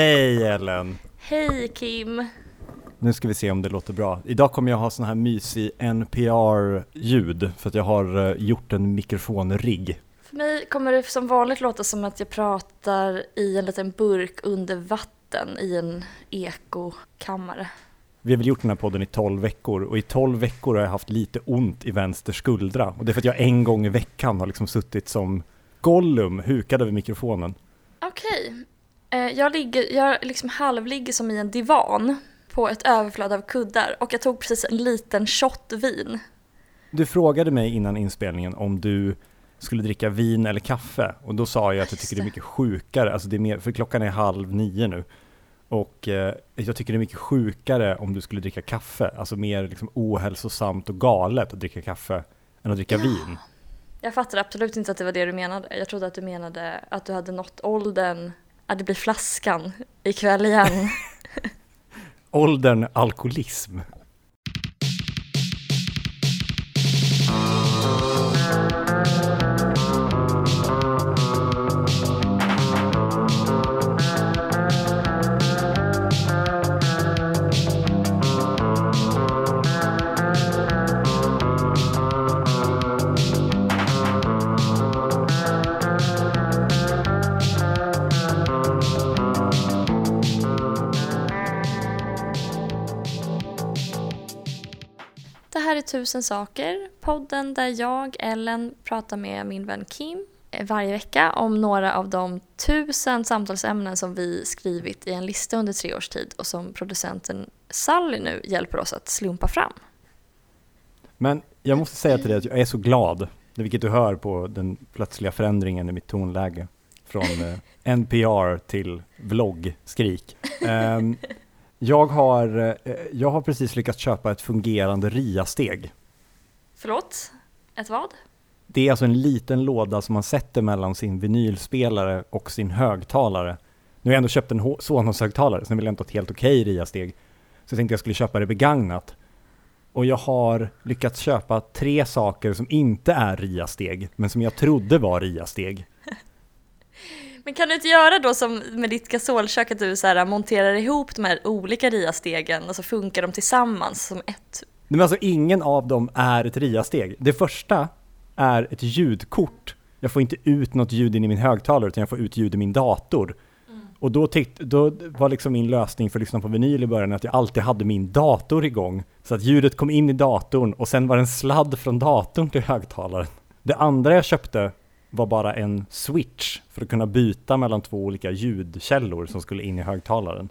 Hej Ellen! Hej Kim! Nu ska vi se om det låter bra. Idag kommer jag ha sån här mysig NPR-ljud för att jag har eh, gjort en mikrofonrigg. För mig kommer det som vanligt låta som att jag pratar i en liten burk under vatten i en ekokammare. Vi har väl gjort den här podden i 12 veckor och i 12 veckor har jag haft lite ont i vänster skuldra och det är för att jag en gång i veckan har liksom suttit som Gollum hukad över mikrofonen. Okej. Eh, Jag, ligger, jag liksom halvligger som i en divan på ett överflöd av kuddar och jag tog precis en liten shot vin. Du frågade mig innan inspelningen om du skulle dricka vin eller kaffe och då sa jag att jag tycker det är mycket sjukare, alltså det är mer, för klockan är halv nio nu och eh, jag tycker det är mycket sjukare om du skulle dricka kaffe, alltså mer liksom ohälsosamt och galet att dricka kaffe än att dricka Ja. vin. Jag fattade absolut inte att det var det du menade. Jag trodde att du menade att du hade nått åldern att det blir flaskan ikväll igen. Åldern alkoholism. Tusen saker, podden där jag, Ellen, pratar med min vän Kim eh, varje vecka om några av de tusen samtalsämnen som vi skrivit i en lista under tre års tid och som producenten Sally nu hjälper oss att slumpa fram. Men jag måste säga till dig att jag är så glad, vilket du hör på den plötsliga förändringen i mitt tonläge från eh, NPR till vloggskrik. Ehm, jag, har, eh, jag har precis lyckats köpa ett fungerande RIA-steg. Förlåt? Ett vad? Det är alltså en liten låda som man sätter mellan sin vinylspelare och sin högtalare. Nu har jag ändå köpt en Sonos-högtalare, så nu vill jag inte ha ett helt okej RIA-steg. Så jag tänkte jag skulle köpa det begagnat. Och jag har lyckats köpa tre saker som inte är RIA-steg, men som jag trodde var RIA-steg. Men kan du inte göra då som med ditt gasolkök att du så här monterar ihop de här olika RIA-stegen och så funkar de tillsammans som ett? Men alltså ingen av dem är ett RIA-steg. Det första är ett ljudkort. Jag får inte ut något ljud in i min högtalare utan jag får ut ljud i min dator. Och då, tyckt, då var liksom min lösning för att lyssna på vinyl i början att jag alltid hade min dator igång. Så att ljudet kom in i datorn och sen var det en sladd från datorn till högtalaren. Det andra jag köpte var bara en switch för att kunna byta mellan två olika ljudkällor som skulle in i högtalaren.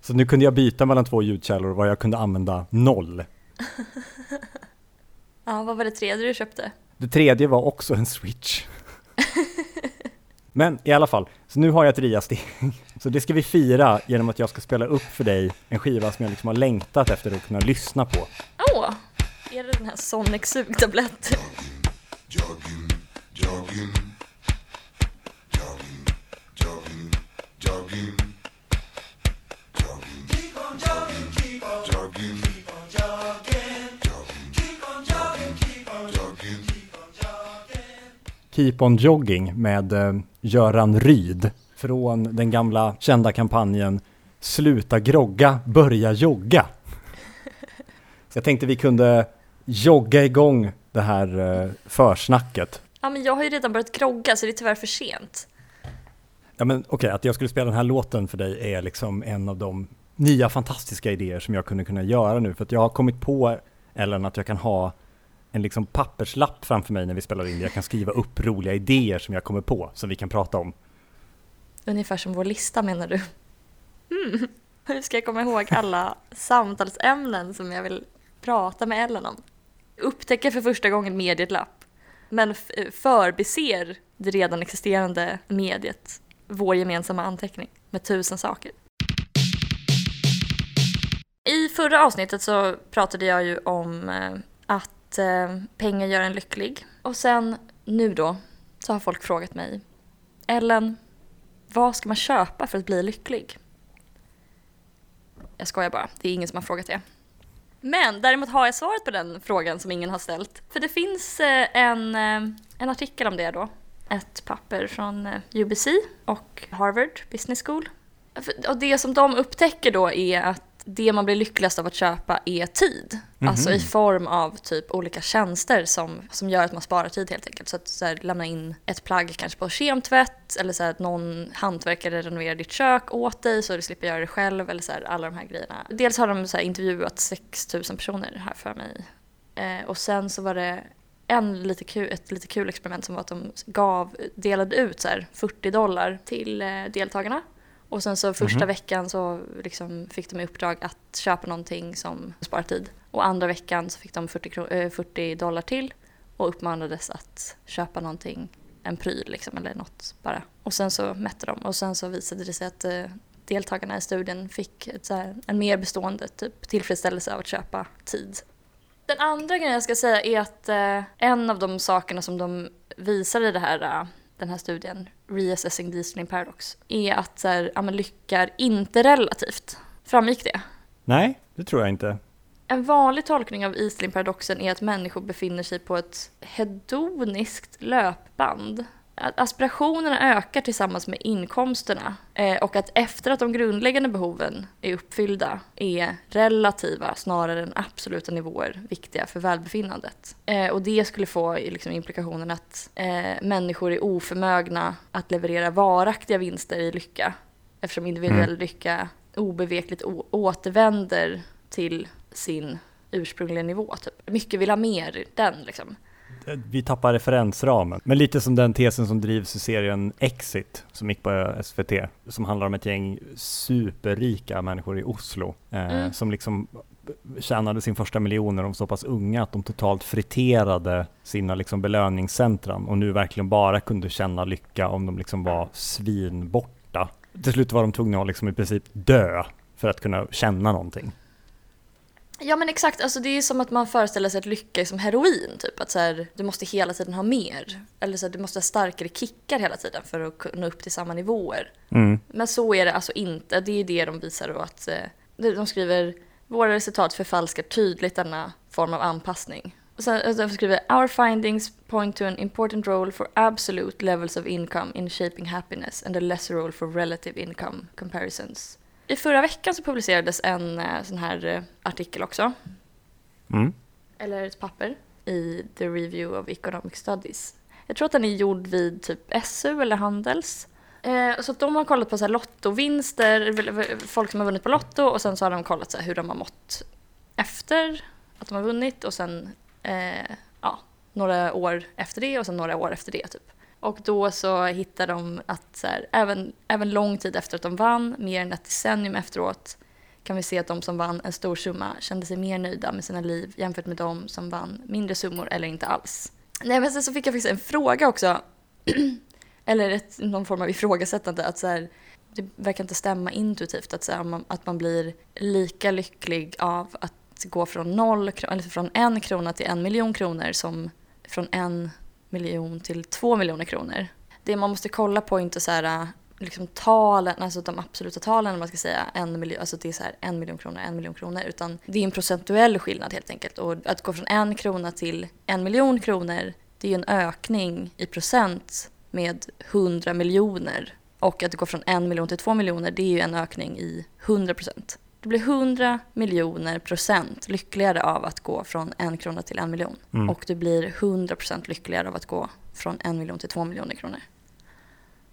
Så nu kunde jag byta mellan två ljudkällor var jag kunde använda noll. Ja, vad var det tredje du köpte? Det tredje var också en switch. Men i alla fall, så nu har jag ett RIA-steg. Så det ska vi fira genom att jag ska spela upp för dig en skiva som jag liksom har längtat efter att kunna lyssna på. Åh! Är det den här Sonic sugtablett? Jogging, jogging, jogging, jogging. Keep on jogging, keep on jogging, keep on jogging, keep on jogging, keep on jogging, keep on jogging. Med eh, Göran Ryd från den gamla kända kampanjen Sluta grogga, börja jogga. Så jag tänkte vi kunde jogga igång det här eh, försnacket. Ja, men jag har ju redan börjat grogga så det är tyvärr för sent. Ja men okej, att jag skulle spela den här låten för dig är liksom en av de nya fantastiska idéer som jag kunde kunna göra nu. För att jag har kommit på, Ellen, att jag kan ha en liksom papperslapp framför mig när vi spelar in. Jag kan skriva upp roliga idéer som jag kommer på, som vi kan prata om. Ungefär som vår lista menar du? Mm. Hur ska jag komma ihåg alla samtalsämnen som jag vill prata med Ellen om? Upptäcker för första gången mediet lapp, men eh, förbiser det redan existerande mediet, vår gemensamma anteckning med tusen saker. I förra avsnittet så pratade jag ju om eh, att eh, pengar gör en lycklig. Och sen nu då så har folk frågat mig Ellen, vad ska man köpa för att bli lycklig? Jag skojar bara, det är ingen som har frågat det. Men däremot har jag svaret på den frågan som ingen har ställt. För det finns eh, en, eh, en artikel om det då. Ett papper från eh, UBC och Harvard Business School. Och det som de upptäcker då är att det man blir lyckligast av att köpa är tid. Mhm. Alltså i form av typ olika tjänster som, som gör att man sparar tid helt enkelt. Så att så här, lämna in ett plagg kanske på kemtvätt eller så här, att någon hantverkare renoverar ditt kök åt dig så du slipper göra det själv eller så här, alla de här grejerna. Dels har de så här, intervjuat 6000 personer här för mig. Eh, och sen så var det en lite kul, ett lite kul experiment som var att de gav, delade ut så här 40 dollar till eh, deltagarna. Och sen så första Mhm. veckan så liksom fick de i uppdrag att köpa någonting som sparar tid. Och andra veckan så fick de 40, kro- eh, 40 dollar till och uppmanades att köpa någonting, en pryl liksom eller något bara. Och sen så mätte de och sen så visade det sig att eh, deltagarna i studien fick här, en mer bestående typ, tillfredsställelse av att köpa tid. Den andra grejen jag ska säga är att eh, en av de sakerna som de visar i det här, eh, den här studien, Reassessing the Easterling Paradox, är att så här, ja, lycka är inte relativt. Framgick det? Nej, det tror jag inte. En vanlig tolkning av Eastling-paradoxen är att människor befinner sig på ett hedoniskt löpband. Att aspirationerna ökar tillsammans med inkomsterna eh, och att efter att de grundläggande behoven är uppfyllda är relativa snarare än absoluta nivåer viktiga för välbefinnandet. Eh, och det skulle få liksom implikationen att eh, människor är oförmögna att leverera varaktiga vinster i lycka eftersom individuell lycka obevekligt återvänder till sin ursprungliga nivå. Typ. Mycket vill ha mer, den liksom. Vi tappar referensramen. Men lite som den tesen som drivs i serien Exit, som gick på SVT, som handlar om ett gäng superrika människor i Oslo, eh, Mm. som liksom tjänade sin första miljon när de var så pass unga att de totalt friterade sina liksom belöningscentran och nu verkligen bara kunde känna lycka om de liksom var svinborta. Till slut var de tvungna att liksom i princip dö för att kunna känna någonting. Ja men exakt, alltså det är som att man föreställer sig att lycka är som heroin typ. Att så här, du måste hela tiden ha mer. Eller så här, du måste ha starkare kickar hela tiden för att kunna upp till samma nivåer. Mm. Men så är det alltså inte. Det är det de visar då att eh, de skriver våra resultat förfalskar tydligt denna form av anpassning. Och sen de skriver Our findings point to an important role for absolute levels of income in shaping happiness and a lesser role for relative income comparisons. I förra veckan så publicerades en eh, sån här eh, artikel också, Mm. eller ett papper, i The Review of Economic Studies. Jag tror att den är gjord vid typ SU eller Handels. Eh, så de har kollat på så här lottovinster, folk som har vunnit på Lotto och sen så har de kollat så hur de har mått efter att de har vunnit och sen eh, ja, några år efter det och sen några år efter det typ. Och då så hittar de att så här, även, även lång tid efter att de vann, mer än ett decennium efteråt, kan vi se att de som vann en stor summa kände sig mer nöjda med sina liv jämfört med de som vann mindre summor eller inte alls. Nej men sen så fick jag faktiskt en fråga också, eller ett, någon form av ifrågasättande, att så här, det verkar inte stämma intuitivt att, så här, man, att man blir lika lycklig av att gå från, noll, eller från en krona till en miljon kronor som från en miljon till två miljoner kronor. Det man måste kolla på är inte så här, äh, liksom talen, alltså de absoluta talen om man ska säga, en miljon, alltså det är så här en miljon kronor, en miljon kronor, utan det är en procentuell skillnad helt enkelt. Och att gå från en krona till en miljon kronor, det är ju en ökning i procent med 100 miljoner. Och att gå från en miljon till två miljoner, det är ju en ökning i 100 procent. Du blir 100 miljoner procent lyckligare av att gå från en krona till en miljon. Mm. Och du blir 100 procent lyckligare av att gå från en miljon till två miljoner kronor.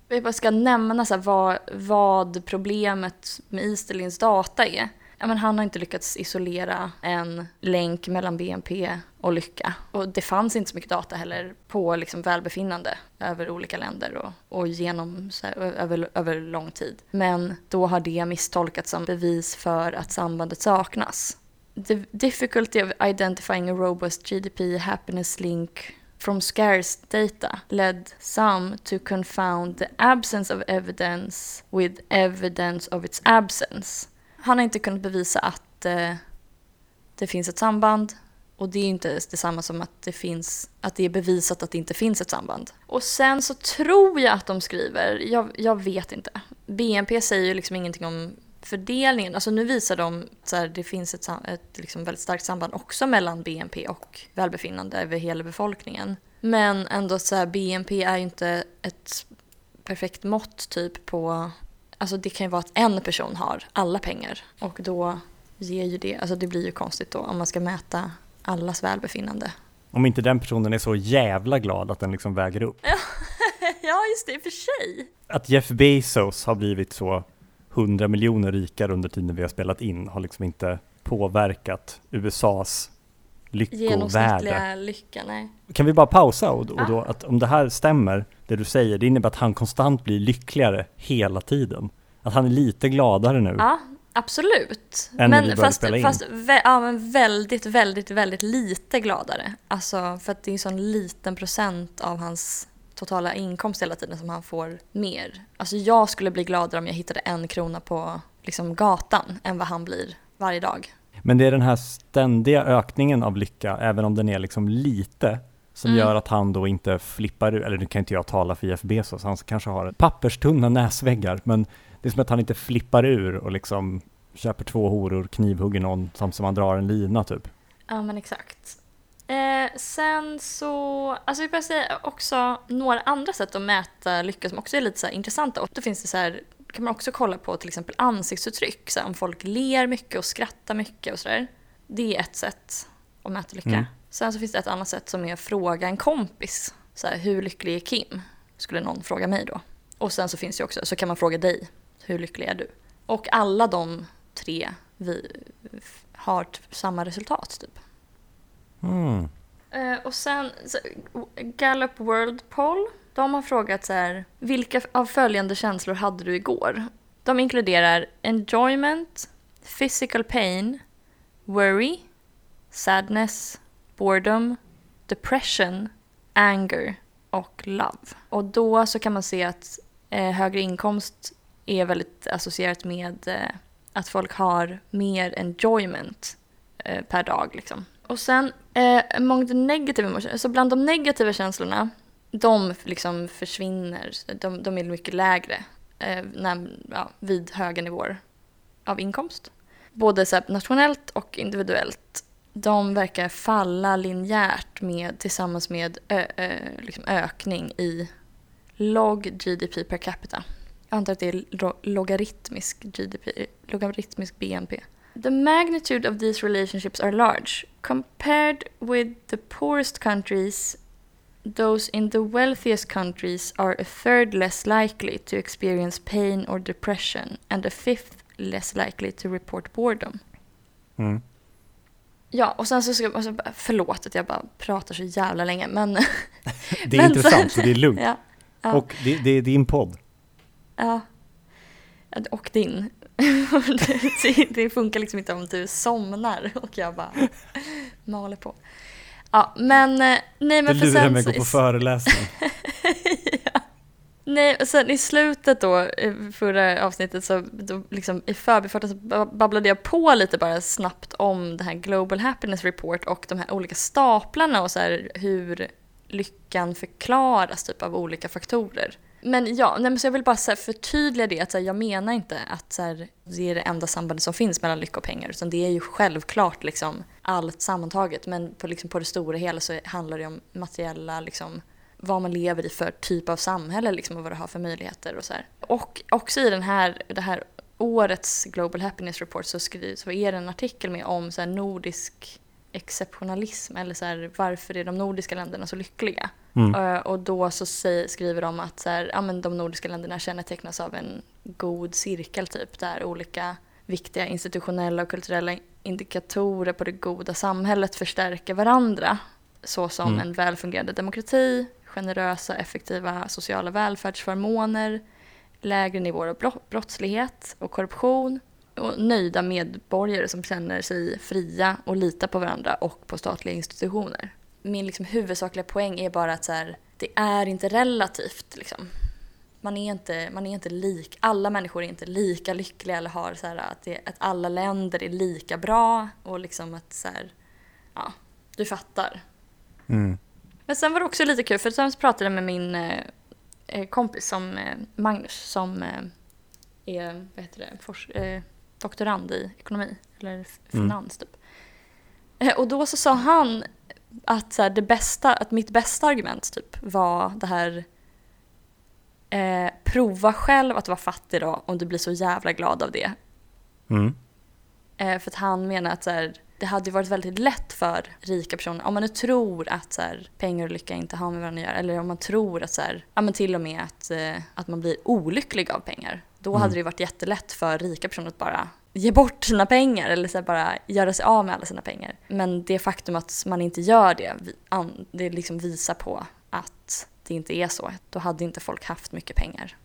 Jag bara ska nämna så här, vad, vad problemet med Easterlins data är. Ja, men han har inte lyckats isolera en länk mellan BNP och lycka. Och det fanns inte så mycket data heller på liksom välbefinnande över olika länder och, och genom, så här, över, över lång tid. Men då har det misstolkats som bevis för att sambandet saknas. The difficulty of identifying a robust GDP happiness link from scarce data led some to confound the absence of evidence with evidence of its absence. Han har inte kunnat bevisa att eh, det finns ett samband och det är inte detsamma som att det, finns, att det är bevisat att det inte finns ett samband. Och sen så tror jag att de skriver, jag, jag vet inte, BNP säger ju liksom ingenting om fördelningen. Alltså nu visar de att det finns ett, ett liksom väldigt starkt samband också mellan BNP och välbefinnande över hela befolkningen. Men ändå så här, BNP är ju inte ett perfekt mått typ på alltså det kan ju vara att en person har alla pengar och då ger ju det, alltså det blir ju konstigt då om man ska mäta allas välbefinnande. Om inte den personen är så jävla glad att den liksom väger upp. ja, just det, i och för sig. Att Jeff Bezos har blivit så 100 miljoner rikare under tiden vi har spelat in har liksom inte påverkat USAs lyckovärde. Lycka, nej. Kan vi bara pausa och, och då att om det här stämmer, det du säger, det innebär att han konstant blir lyckligare hela tiden. Att han är lite gladare nu. Ja, absolut. Än vi men började fast, spela in. fast vä- ja, men väldigt, väldigt, väldigt lite gladare. Alltså för att det är en sån liten procent av hans totala inkomst hela tiden som han får mer. Alltså jag skulle bli gladare om jag hittade en krona på liksom, gatan än vad han blir varje dag. Men det är den här ständiga ökningen av lycka, även om den är liksom lite, som Mm. gör att han då inte flippar ur, eller nu kan inte jag tala för Jeff Bezos, han kanske har papperstunna näsväggar, men det är som att han inte flippar ur och liksom köper två horor, knivhugger någon samt som han drar en lina typ. Ja men exakt. Eh, sen så, alltså vi börjar säga också några andra sätt att mäta lycka som också är lite så intressanta. Och då finns det så här, kan man också kolla på till exempel ansiktsuttryck, så här, om folk ler mycket och skrattar mycket och sådär. Det är ett sätt att mäta lycka. Mm. Sen så finns det ett annat sätt som är att fråga en kompis. Så här, hur lycklig är Kim? Skulle någon fråga mig då. Och sen så finns det också, så kan man fråga dig, hur lycklig är du? Och alla de tre vi har samma resultat typ. Mm. Eh, och sen Gallup World Poll, de har frågat så här, vilka av följande känslor hade du igår? De inkluderar enjoyment, physical pain, worry, sadness, boredom, depression, anger och love. Och då så kan man se att eh, högre inkomst är väldigt associerat med eh, att folk har mer enjoyment eh, per dag liksom. Och sen eh, among the negative emotions, så alltså bland de negativa känslorna, de liksom försvinner, de, de är mycket lägre eh, när, ja, vid höga nivåer av inkomst. Både så här, nationellt och individuellt. De verkar falla linjärt med, tillsammans med ö, ö, liksom ökning i log GDP per capita. Jag antar att det är lo- logaritmisk GDP, logaritmisk BNP. The magnitude of these relationships are large. Compared with the poorest countries, those in the wealthiest countries are a third less likely to experience pain or depression and a fifth less likely to report boredom. Mm. Ja, och sen så ska jag, förlåt att jag bara pratar så jävla länge, men... Det är Men intressant, så det är lugnt. ja, ja. Och det, det är din podd. Ja. Och din. Det- det funkar liksom inte om du somnar och jag bara maler på. Ja, men eh, nej men Du för sen mig att så, gå på föreläsning. ja. Nej, och sen i slutet då, i förra avsnittet så då liksom i förbifarten så ba- babblade jag på lite bara snabbt om det här Global Happiness Report och de här olika staplarna och så här hur lyckan förklaras typ av olika faktorer. Men ja, nej, men så jag vill bara så här förtydliga det att så här, jag menar inte att så här, det är det enda sambandet som finns mellan lycka och pengar utan det är ju självklart liksom allt sammantaget men på, liksom, på det stora hela så handlar det om materiella liksom vad man lever i för typ av samhälle liksom, och vad det har för möjligheter och så här. Och också i den här, det här årets Global Happiness Report så, skrivs, så är det en artikel med om så här, nordisk exceptionalism eller så här, varför är de nordiska länderna så lyckliga? Mm. Eh, och då så skriver de att så här, ja, men de nordiska länderna kännetecknas av en god cirkel typ där olika viktiga institutionella och kulturella indikatorer på det goda samhället förstärker varandra. Såsom Mm. en välfungerande demokrati, generösa effektiva sociala välfärdsförmåner, lägre nivåer av bro- brottslighet och korruption och nöjda medborgare som känner sig fria och litar på varandra och på statliga institutioner. Min liksom huvudsakliga poäng är bara att så här, det är inte relativt. Liksom. Man, är inte, man är inte lik, alla människor är inte lika lyckliga eller har så här, att, det, att alla länder är lika bra och liksom att så här, ja, du fattar. Mm. Men sen var det också lite kul för sen pratade jag med min eh, eh, kompis som eh, Magnus som eh, är vad heter det, fors- eh, doktorand i ekonomi eller Mm. finans typ. Eh, och då så sa han att, så här, det bästa, att mitt bästa argument typ var det här Eh, prova själv att vara fattig då om du blir så jävla glad av det. Mm. Eh, för att han menar att så här, det hade varit väldigt lätt för rika personer, om man nu tror att så här, pengar och lycka inte har med varandra att göra, eller om man tror att så här, ja men till och med att, eh, att man blir olycklig av pengar, då Mm. hade det varit jättelätt för rika personer att bara ge bort sina pengar eller så bara göra sig av med alla sina pengar. Men det faktum att man inte gör det, det liksom visar på att det inte är så. Då hade inte folk haft mycket pengar.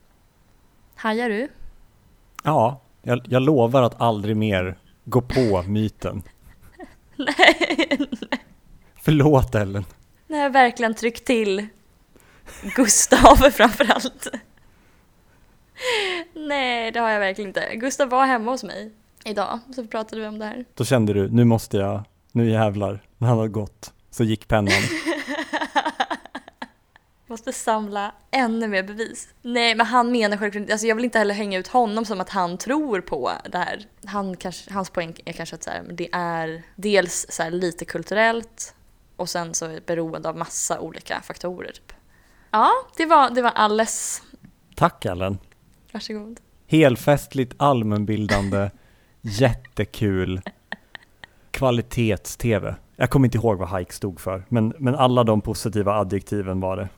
Hajar du? Ja, jag, jag lovar att aldrig mer gå på myten. Nej, Förlåt Ellen. jag verkligen tryckt till Gustav framförallt. Nej, det har jag verkligen inte. Gustav var hemma hos mig idag, så pratade vi om det här. Då kände du, nu måste jag, nu jävlar, när han har gått, så gick pennan. Måste samla ännu mer bevis. Nej, men han menar självklart inte, alltså jag vill inte heller hänga ut honom som att han tror på det här. Han kanske, hans poäng är kanske att så här, det är dels så här lite kulturellt och sen så är det beroende av massa olika faktorer. Typ. Ja, det var, det var alles. Tack Ellen. Varsågod. Helfestligt, allmänbildande, jättekul, kvalitets-tv. Jag kommer inte ihåg vad Hike stod för, men, men alla de positiva adjektiven var det.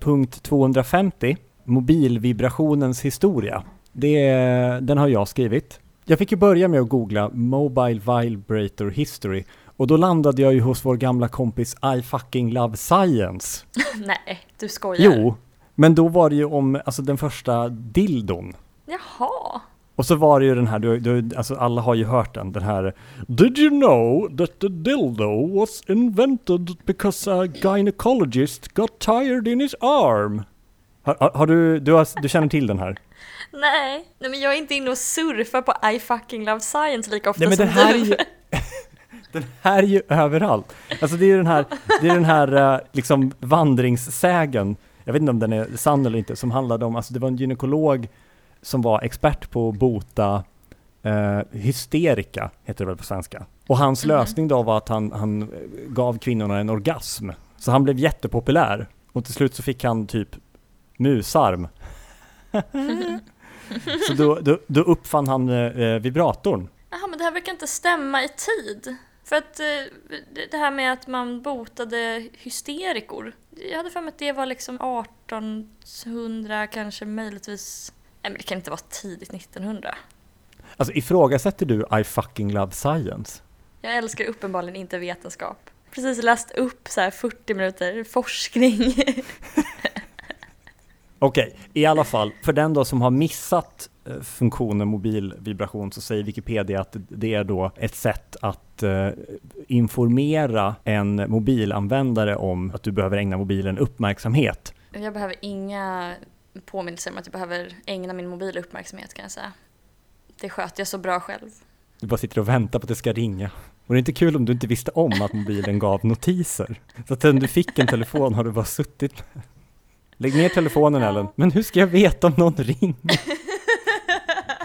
Punkt 250, mobilvibrationens historia. Det, den har jag skrivit. Jag fick ju börja med att googla Mobile Vibrator History och då landade jag ju hos vår gamla kompis I fucking love science. Nej, du skojar. Jo, men då var det ju om alltså, den första dildon. Jaha. Och så var det ju den här, du, du, alltså alla har ju hört den, den här Did you know that the dildo was invented because a gynecologist got tired in his arm? Har, har, har du, du, har, du känner till den här? Nej. Nej, men jag är inte inne och surfar på I fucking love science lika ofta Nej men som den här är du. ju, den här är ju överallt. Alltså det är den här, det är den här eh, liksom vandringssägen, jag vet inte om den är sann eller inte, som handlade om, alltså det var en gynekolog som var expert på att bota eh, hysterika, heter det väl på svenska. Och hans Mhm. lösning då var att han, han eh, gav kvinnorna en orgasm. Så han blev jättepopulär. Och till slut så fick han typ musarm. så då, då, då uppfann han eh, vibratorn. Jaha, men det här verkar inte stämma i tid. För att eh, det- här med att man botade hysterikor. Jag hade för mig att det var liksom 1800 kanske möjligtvis. Nej men det kan inte vara tidigt 1900. Alltså ifrågasätter du I fucking love science? Jag älskar uppenbarligen inte vetenskap. Precis läst upp så här 40 minuter forskning. Okej, i alla fall, för den då som har missat eh, funktionen mobilvibration så säger Wikipedia att det är då ett sätt att eh, informera en mobilanvändare om att du behöver ägna mobilen uppmärksamhet. Jag behöver inga påminnelser om att jag behöver ägna min mobil uppmärksamhet kan jag säga. Det sköter jag så bra själv. Du bara sitter och väntar på att det ska ringa. Och det är inte kul om du inte visste om att mobilen gav notiser. Så att sen du fick en telefon har du bara suttit med. Lägg ner telefonen. Ellen. Men hur ska jag veta om någon ringer?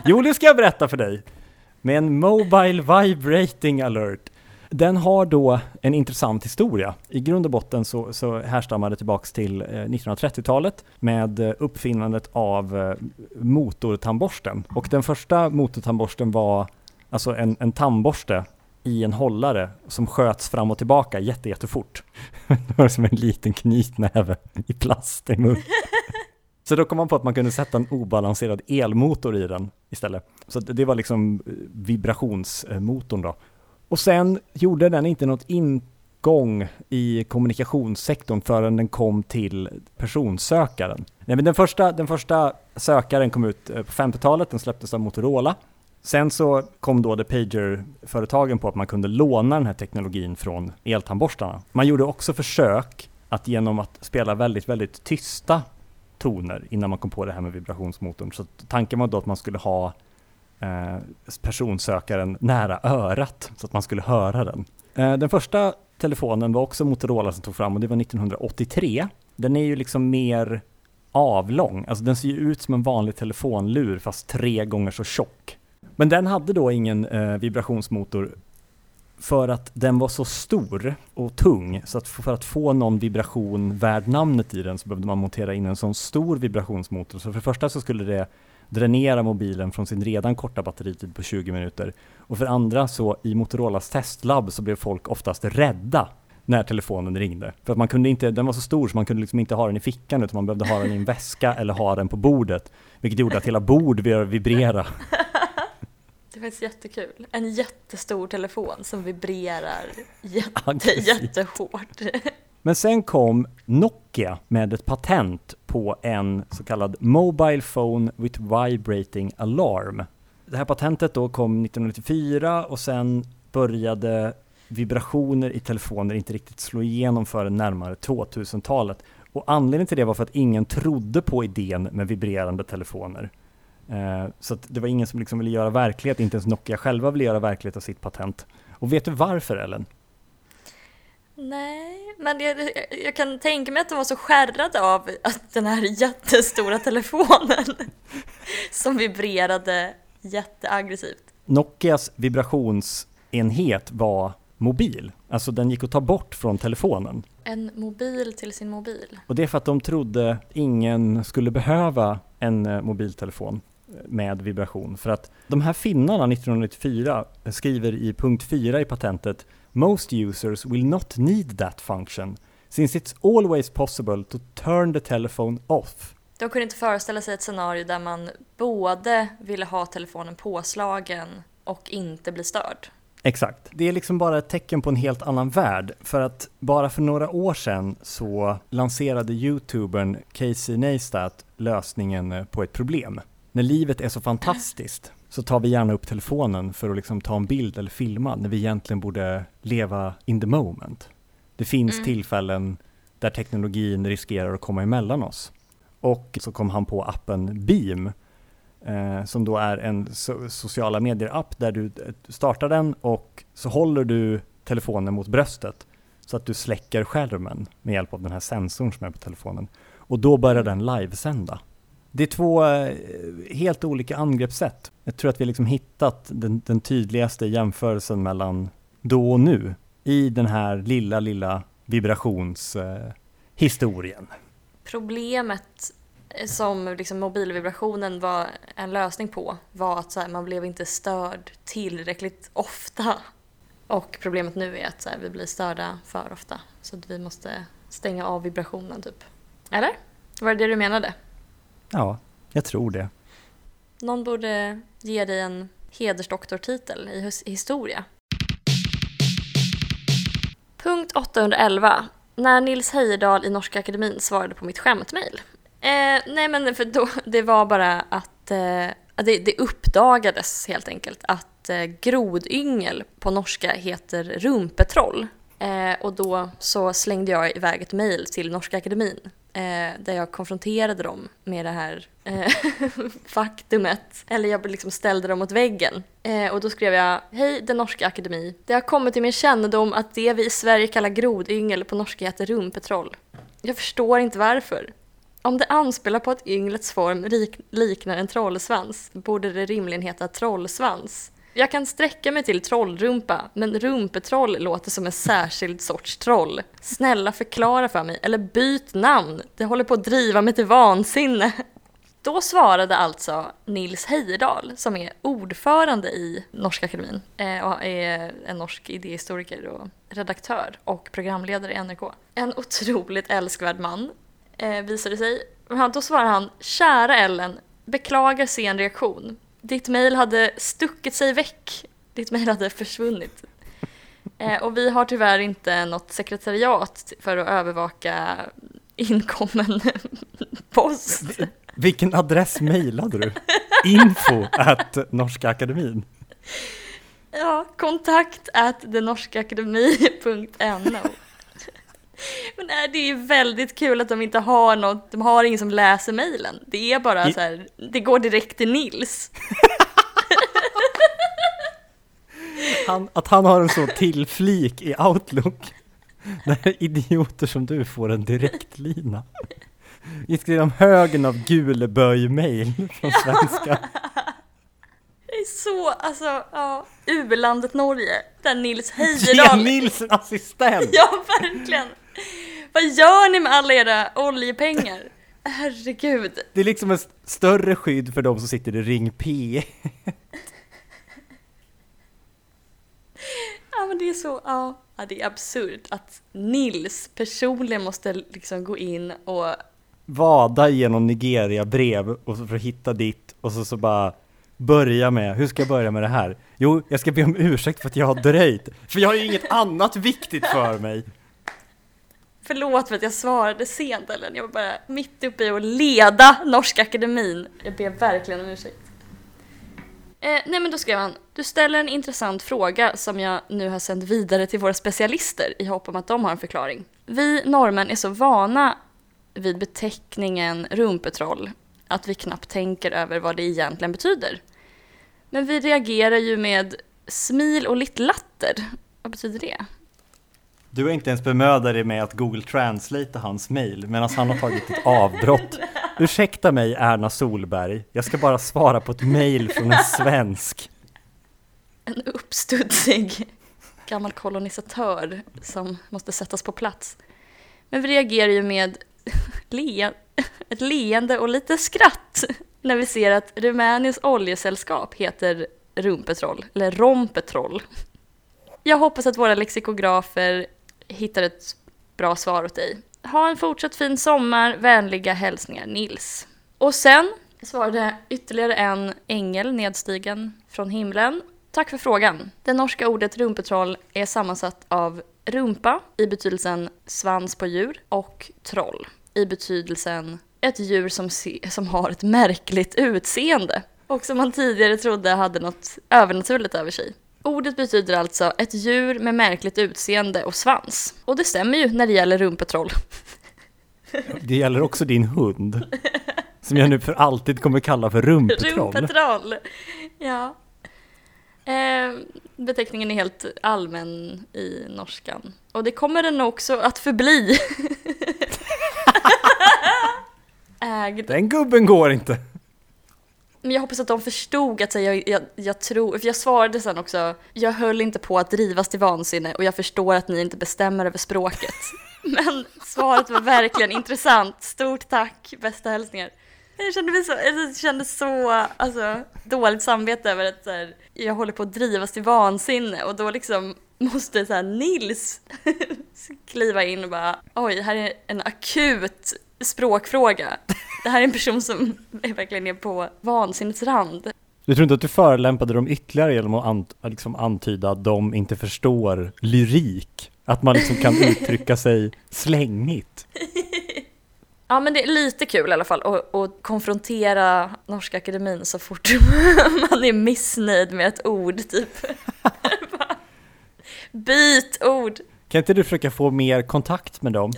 Jo, det ska jag berätta för dig. Med en Mobile Vibrating Alert. Den har då en intressant historia. I grund och botten så, så härstammar det tillbaks till eh, 1930-talet med eh, uppfinnandet av eh, motortandborsten. Och den första motortandborsten var alltså en, en tandborste i en hållare som sköts fram och tillbaka jätte, jättefort. det var som en liten knytnäve i plast i munnen. Så då kom man på att man kunde sätta en obalanserad elmotor i den istället. Så det var liksom eh, vibrationsmotorn då. Och sen gjorde den inte något ingång i kommunikationssektorn förrän den kom till personsökaren. Nej, men den, första, den första sökaren kom ut eh, på 50-talet, den släpptes av Motorola. Sen så kom då The Pager-företagen på att man kunde låna den här teknologin från eltandborstarna. Man gjorde också försök att genom att spela väldigt, väldigt tysta toner innan man kom på det här med vibrationsmotorn. Så tanken var då att man skulle ha eh, personsökaren nära örat så att man skulle höra den. Eh, den första telefonen var också Motorola som tog fram och det var 1983. Den är ju liksom mer avlång, alltså den ser ju ut som en vanlig telefonlur fast tre gånger så tjock. Men den hade då ingen eh, vibrationsmotor för att den var så stor och tung så att för att få någon vibration värd namnet i den så behövde man montera in en sån stor vibrationsmotor. Så för det första så skulle det dränera mobilen från sin redan korta batteritid på 20 minuter. Och för andra så i Motorolas testlabb så blev folk oftast rädda när telefonen ringde. För att man kunde inte, den var så stor så man kunde liksom inte ha den i fickan utan man behövde ha den i en väska eller ha den på bordet. Vilket gjorde att hela bord började vibrera. Det är faktiskt jättekul. En jättestor telefon som vibrerar jätte, jättehårt. Men sen kom Nokia med ett patent på en så kallad Mobile Phone with Vibrating Alarm. Det här patentet då kom 1994 och sen började vibrationer i telefoner inte riktigt slå igenom förrän närmare 2000-talet. Och anledningen till det var för att ingen trodde på idén med vibrerande telefoner. Eh, så det var ingen som liksom ville göra verklighet, inte ens Nokia själva ville göra verklighet av sitt patent. Och vet du varför Ellen? Nej, men jag, jag kan tänka mig att de var så skärrade av att den här jättestora telefonen som vibrerade jätteaggressivt. Nokias vibrationsenhet var mobil, alltså den gick att ta bort från telefonen. En mobil till sin mobil. Och det är för att de trodde ingen skulle behöva en eh, mobiltelefon med vibration. För att de här finnarna 1994 skriver i punkt 4 i patentet Most users will not need that function since it's always possible to turn the telephone off. De kunde inte föreställa sig ett scenario där man både ville ha telefonen påslagen och inte bli störd. Exakt. Det är liksom bara ett tecken på en helt annan värld. För att bara för några år sedan så lanserade youtubern Casey Neistat lösningen på ett problem. När livet är så fantastiskt så tar vi gärna upp telefonen för att liksom ta en bild eller filma när vi egentligen borde leva in the moment. Det finns Mm. tillfällen där teknologin riskerar att komma emellan oss. Och så kom han på appen Beam eh, som då är en so- sociala medier-app där du eh, startar den och så håller du telefonen mot bröstet så att du släcker skärmen med hjälp av den här sensorn som är på telefonen. Och då börjar den livesända. Det är två eh, helt olika angreppssätt. Jag tror att vi liksom hittat den, den tydligaste jämförelsen mellan då och nu i den här lilla, lilla vibrationshistorien. Eh, problemet eh, som liksom mobilvibrationen var en lösning på var att så här, man blev inte störd tillräckligt ofta. Och problemet nu är att så här, vi blir störda för ofta. Så att vi måste stänga av vibrationen typ. Eller? Var det det du menade? Ja, jag tror det. Någon borde ge dig en hedersdoktortitel i historia. Punkt 811. När Nils Heyerdahl i Norska Akademin svarade på mitt skämtmejl. Eh, nej men för då, det var bara att eh, det, det uppdagades helt enkelt att eh, grodyngel på norska heter rumpetroll. Eh, och då så slängde jag iväg ett mejl till Norska Akademin eh, där jag konfronterade dem med det här eh, faktumet. Eller jag liksom ställde dem mot väggen. Eh, och då skrev jag Hej den norska akademi. Det har kommit till min kännedom att det vi i Sverige kallar grodyngel på norska heter rumpetroll. Jag förstår inte varför. Om det anspelar på att ynglets form liknar en trollsvans borde det rimligen heta trollsvans. Jag kan sträcka mig till trollrumpa, men rumpetroll låter som en särskild sorts troll. Snälla förklara för mig, eller byt namn. Det håller på att driva mig till vansinne. Då svarade alltså Nils Heyerdahl, som är ordförande i Norska Akademin eh, och är en norsk idéhistoriker och redaktör och programledare i NRK. En otroligt älskvärd man, eh, visade sig. Då svarade han, kära Ellen, beklagar sen reaktion. Ditt mejl hade stuckit sig väck. Ditt mejl hade försvunnit. Eh, och vi har tyvärr inte något sekretariat för att övervaka inkommen post. Vilken adress mejlade du? Info at Norska Akademin. Ja, kontakt at denorskaakademi.no Men nej, det är väldigt kul att de inte har något, de har ingen som läser mejlen. Det är bara I- så här, det går direkt till Nils. Han, att han har en sån tillflik i Outlook. Där idioter som du får en direktlina. Genom högen av guleböj-mail från svenska. Det är så, alltså, ja, u-landet Norge, där Nils Ge Heyerdahl Nils en assistent! Ja, verkligen! Vad gör ni med alla era oljepengar? Herregud. Det är liksom ett större skydd för de som sitter i Ring P. Ja men det är så, ja. ja det är absurt att Nils personligen måste liksom gå in och Vada genom Nigeria-brev och för att hitta ditt och så, så bara börja med, hur ska jag börja med det här? Jo, jag ska be om ursäkt för att jag har dröjt, för jag har ju inget annat viktigt för mig. Förlåt för att jag svarade sent Ellen, jag var bara mitt uppe i att leda Norska Akademin. Jag ber verkligen om ursäkt. Eh, nej men då skrev han, du ställer en intressant fråga som jag nu har sänt vidare till våra specialister i hopp om att de har en förklaring. Vi norrmän är så vana vid beteckningen rumpetroll att vi knappt tänker över vad det egentligen betyder. Men vi reagerar ju med smil och litt latter. Vad betyder det? Du har inte ens bemödat dig med att Google Translate hans mail medan han har tagit ett avbrott. Ursäkta mig Erna Solberg, jag ska bara svara på ett mail från en svensk. En uppstudsig gammal kolonisatör som måste sättas på plats. Men vi reagerar ju med le ett leende och lite skratt när vi ser att Rumäniens oljesällskap heter Rumpetroll, eller Rompetroll. Jag hoppas att våra lexikografer hittar ett bra svar åt dig. Ha en fortsatt fin sommar, vänliga hälsningar Nils. Och sen svarade ytterligare en ängel nedstigen från himlen. Tack för frågan. Det norska ordet rumpetroll är sammansatt av rumpa i betydelsen svans på djur och troll i betydelsen ett djur som, se, som har ett märkligt utseende och som man tidigare trodde hade något övernaturligt över sig. Ordet betyder alltså ett djur med märkligt utseende och svans. Och det stämmer ju när det gäller rumpetroll. Det gäller också din hund. Som jag nu för alltid kommer kalla för rumpetroll. Rumpetroll! Ja. Eh, beteckningen är helt allmän i norskan. Och det kommer den också att förbli. Ägd. Den gubben går inte. Men jag hoppas att de förstod att jag, jag, jag tror, för jag svarade sen också, jag höll inte på att drivas till vansinne och jag förstår att ni inte bestämmer över språket. Men svaret var verkligen intressant. Stort tack, bästa hälsningar. Jag kände, mig så, jag kände så alltså, dåligt samvete över att så här, jag håller på att drivas till vansinne och då liksom måste så här, Nils kliva in och bara oj, här är en akut språkfråga. Det här är en person som är verkligen är på vansinnets rand. Du tror inte att du förelämpade dem ytterligare genom att ant liksom antyda att de inte förstår lyrik? Att man liksom kan uttrycka sig slängigt? Ja men det är lite kul i alla fall att, att konfrontera Norska Akademin så fort man är missnöjd med ett ord typ. Byt ord! Kan inte du försöka få mer kontakt med dem?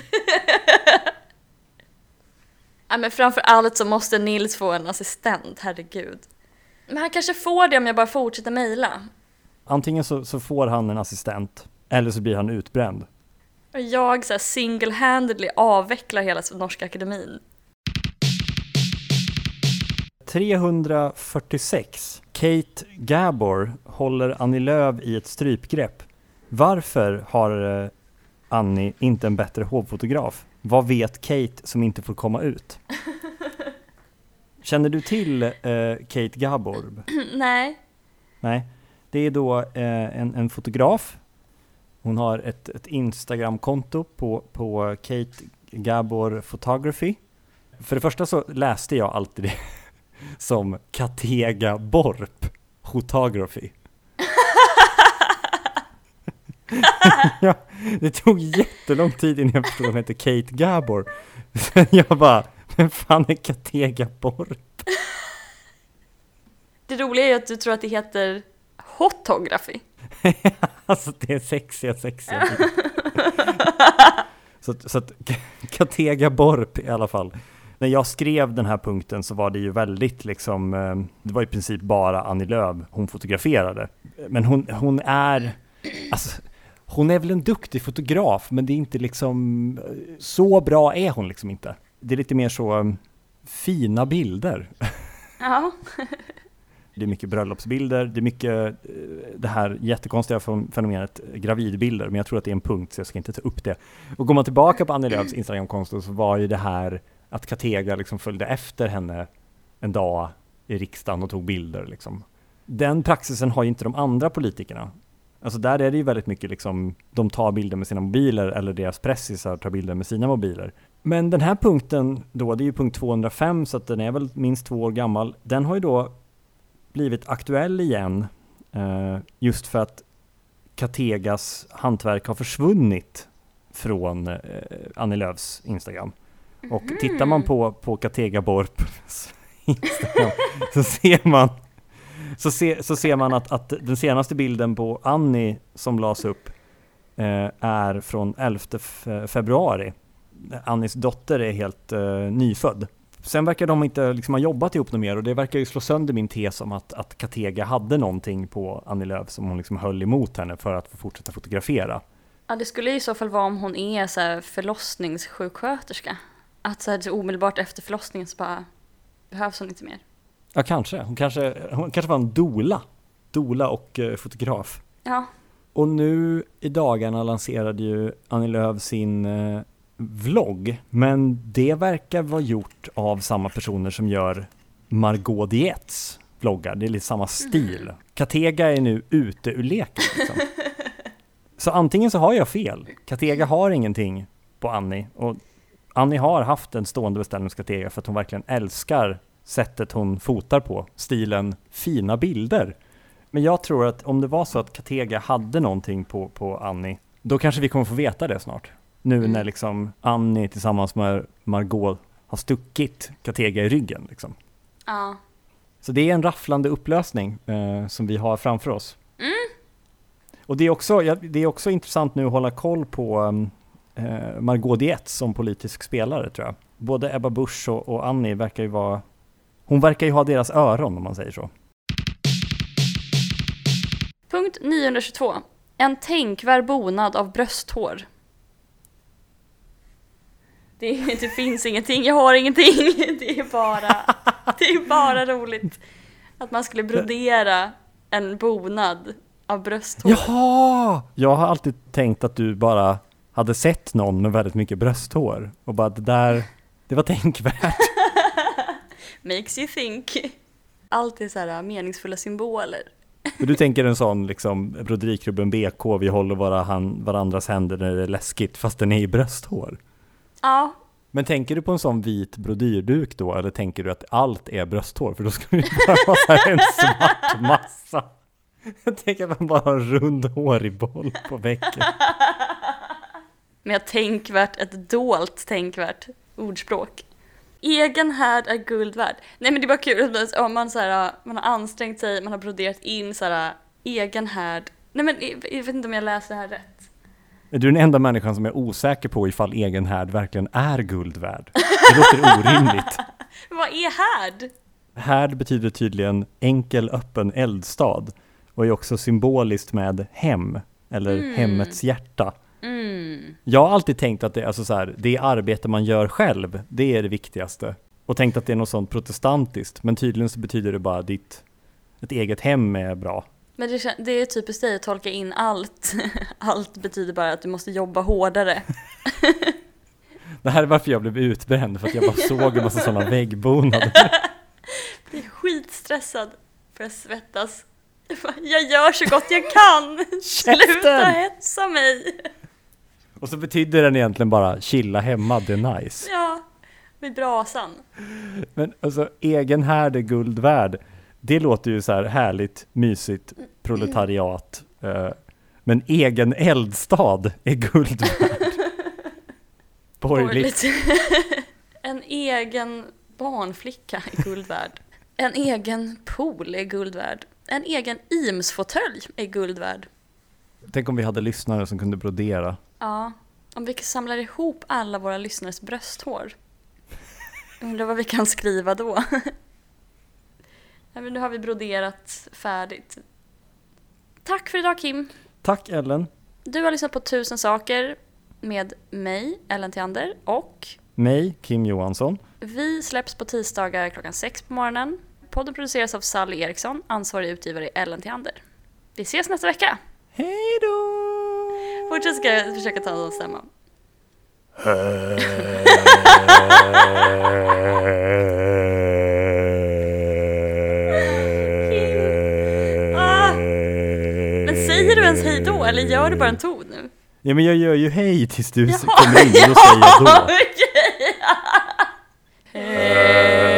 Ja, men framför allt så måste Nils få en assistent, herregud. Men han kanske får det om jag bara fortsätter mejla. Antingen så, så får han en assistent, eller så blir han utbränd. Och jag så här single-handedly avvecklar hela Norska Akademin. 346. Kate Gabor håller Annie Lööf i ett strypgrepp. Varför har eh, Annie inte en bättre hovfotograf? Vad vet Kate som inte får komma ut? Känner du till eh, Kate Gabor? Nej. Nej, det är då eh, en, en fotograf. Hon har ett, ett Instagram-konto på, på Kate Gabor Photography. För det första så läste jag alltid det som Katega Borp Photography. ja, det tog jättelång tid innan jag förstod att hon hette Kate Gabor. Sen jag bara, vem fan är Katega Borp? Det roliga är ju att du tror att det heter Hotography. alltså det är sexiga, sexiga Så, så att Katega Borp i alla fall. När jag skrev den här punkten så var det ju väldigt liksom, eh, det var i princip bara Annie Lööf hon fotograferade. Men hon, hon är, alltså, hon är väl en duktig fotograf, men det är inte liksom, så bra är hon liksom inte. Det är lite mer så eh, fina bilder. Ja. det är mycket bröllopsbilder, det är mycket eh, det här jättekonstiga fen- fenomenet gravidbilder, men jag tror att det är en punkt så jag ska inte ta upp det. Och går man tillbaka på Annie Lööfs Instagramkonto så var ju det här att Katega liksom följde efter henne en dag i riksdagen och tog bilder liksom. Den praxisen har ju inte de andra politikerna. Alltså där är det ju väldigt mycket liksom, de tar bilder med sina mobiler eller deras pressisar tar bilder med sina mobiler. Men den här punkten då, det är ju punkt 205 så att den är väl minst två år gammal. Den har ju då blivit aktuell igen eh, just för att Kategas hantverk har försvunnit från eh, Annie Lööfs Instagram. Och tittar man på, på Katega Borps Instagram så ser man så, se, så ser man att, att den senaste bilden på Annie som lades upp eh, är från 11 februari. Annies dotter är helt eh, nyfödd. Sen verkar de inte liksom ha jobbat ihop något mer och det verkar ju slå sönder min tes om att, att Katega hade någonting på Annie Lööf som hon liksom höll emot henne för att få fortsätta fotografera. Ja, det skulle i så fall vara om hon är så här förlossningssjuksköterska. Att så här, så omedelbart efter förlossningen så bara behövs hon inte mer. Ja, kanske. Hon kanske, hon kanske var en dola. Dola och eh, fotograf. Ja, Och nu i dagarna lanserade ju Annie Lööf sin eh, vlogg, men det verkar vara gjort av samma personer som gör Margot Dietz vloggar. Det är lite samma stil. Katega är nu ute ur leken. Liksom. Så antingen så har jag fel. Katega har ingenting på Annie och Annie har haft en stående beställning hos Katega för att hon verkligen älskar sättet hon fotar på, stilen fina bilder. Men jag tror att om det var så att Katega hade någonting på, på Annie, då kanske vi kommer få veta det snart. Nu Mm. när liksom Annie tillsammans med Margot har stuckit Katega i ryggen. Liksom. ja. Så det är en rafflande upplösning eh, som vi har framför oss. Mm. Och det är, också, ja, det är också intressant nu att hålla koll på um, eh, Margot Dietz som politisk spelare tror jag. Både Ebba Busch och, och Annie verkar ju vara, hon verkar ju ha deras öron om man säger så. Punkt 922. En tänkvärd bonad av brösthår. Det, det finns ingenting, jag har ingenting. Det är bara, det är bara roligt att man skulle brodera en bonad av brösthår. Jaha! Jag har alltid tänkt att du bara hade sett någon med väldigt mycket brösthår och bara det där, det var tänkvärt. Makes you think. Allt är så här meningsfulla symboler. Men du tänker en sån liksom broderiklubben BK, vi håller våra han, varandras händer när det är läskigt fast den är i brösthår. Ja, Men tänker du på en sån vit brodyrduk då eller tänker du att allt är brösthår? För då skulle det bara vara en svart massa. Jag tänker att man bara har en rund hårig boll på väggen. med tänkvärt, ett dolt tänkvärt ordspråk. Egen härd är guld värd. Nej men det är bara kul om man, så här, man har ansträngt sig, man har broderat in så här, egen härd. Nej men jag vet inte om jag läser det här rätt. Är du den enda människan som är osäker på ifall egen härd verkligen är guld värd? Det låter orimligt. Vad är härd? Härd betyder tydligen enkel öppen eldstad och är också symboliskt med hem, eller Mm. hemmets hjärta. Mm. Jag har alltid tänkt att det, alltså så här, det arbete man gör själv, det är det viktigaste. Och tänkt att det är något sånt protestantiskt, men tydligen så betyder det bara ditt ett eget hem är bra. Men det, det är typiskt dig att tolka in allt. Allt betyder bara att du måste jobba hårdare. Det här är varför jag blev utbränd, för att jag bara såg en massa sådana väggbonader. Jag är skitstressad för jag svettas. Jag gör så gott jag kan! Sluta hetsa mig! Och så betyder den egentligen bara chilla hemma, det är nice. Ja, vid brasan. Men alltså, egen härd är guld värd. Det låter ju så här härligt, mysigt, proletariat. eh, Men egen eldstad är guld värd. Borgerligt. En egen barnflicka är guld värd. En egen pool är guld värd. En egen Eames-fåtölj är guld värd. Tänk om vi hade lyssnare som kunde brodera. Ja, om vi samlar ihop alla våra lyssnares brösthår. Undrar vad vi kan skriva då. Nu har vi broderat färdigt. Tack för idag Kim. Tack Ellen. Du har lyssnat på Tusen saker med mig, Ellen Theander, och Mig, Kim Johansson. vi släpps på tisdagar klockan sex på morgonen Podden produceras av Sally Eriksson, ansvarig utgivare är Ellen Theander. Vi ses nästa vecka! Hej då! Fortsätt ska jag försöka ta den stämman. Men Säger du ens hej då eller gör du bara en ton nu? Ja men jag gör ju hej tills du kommer in, och säger då. Okay.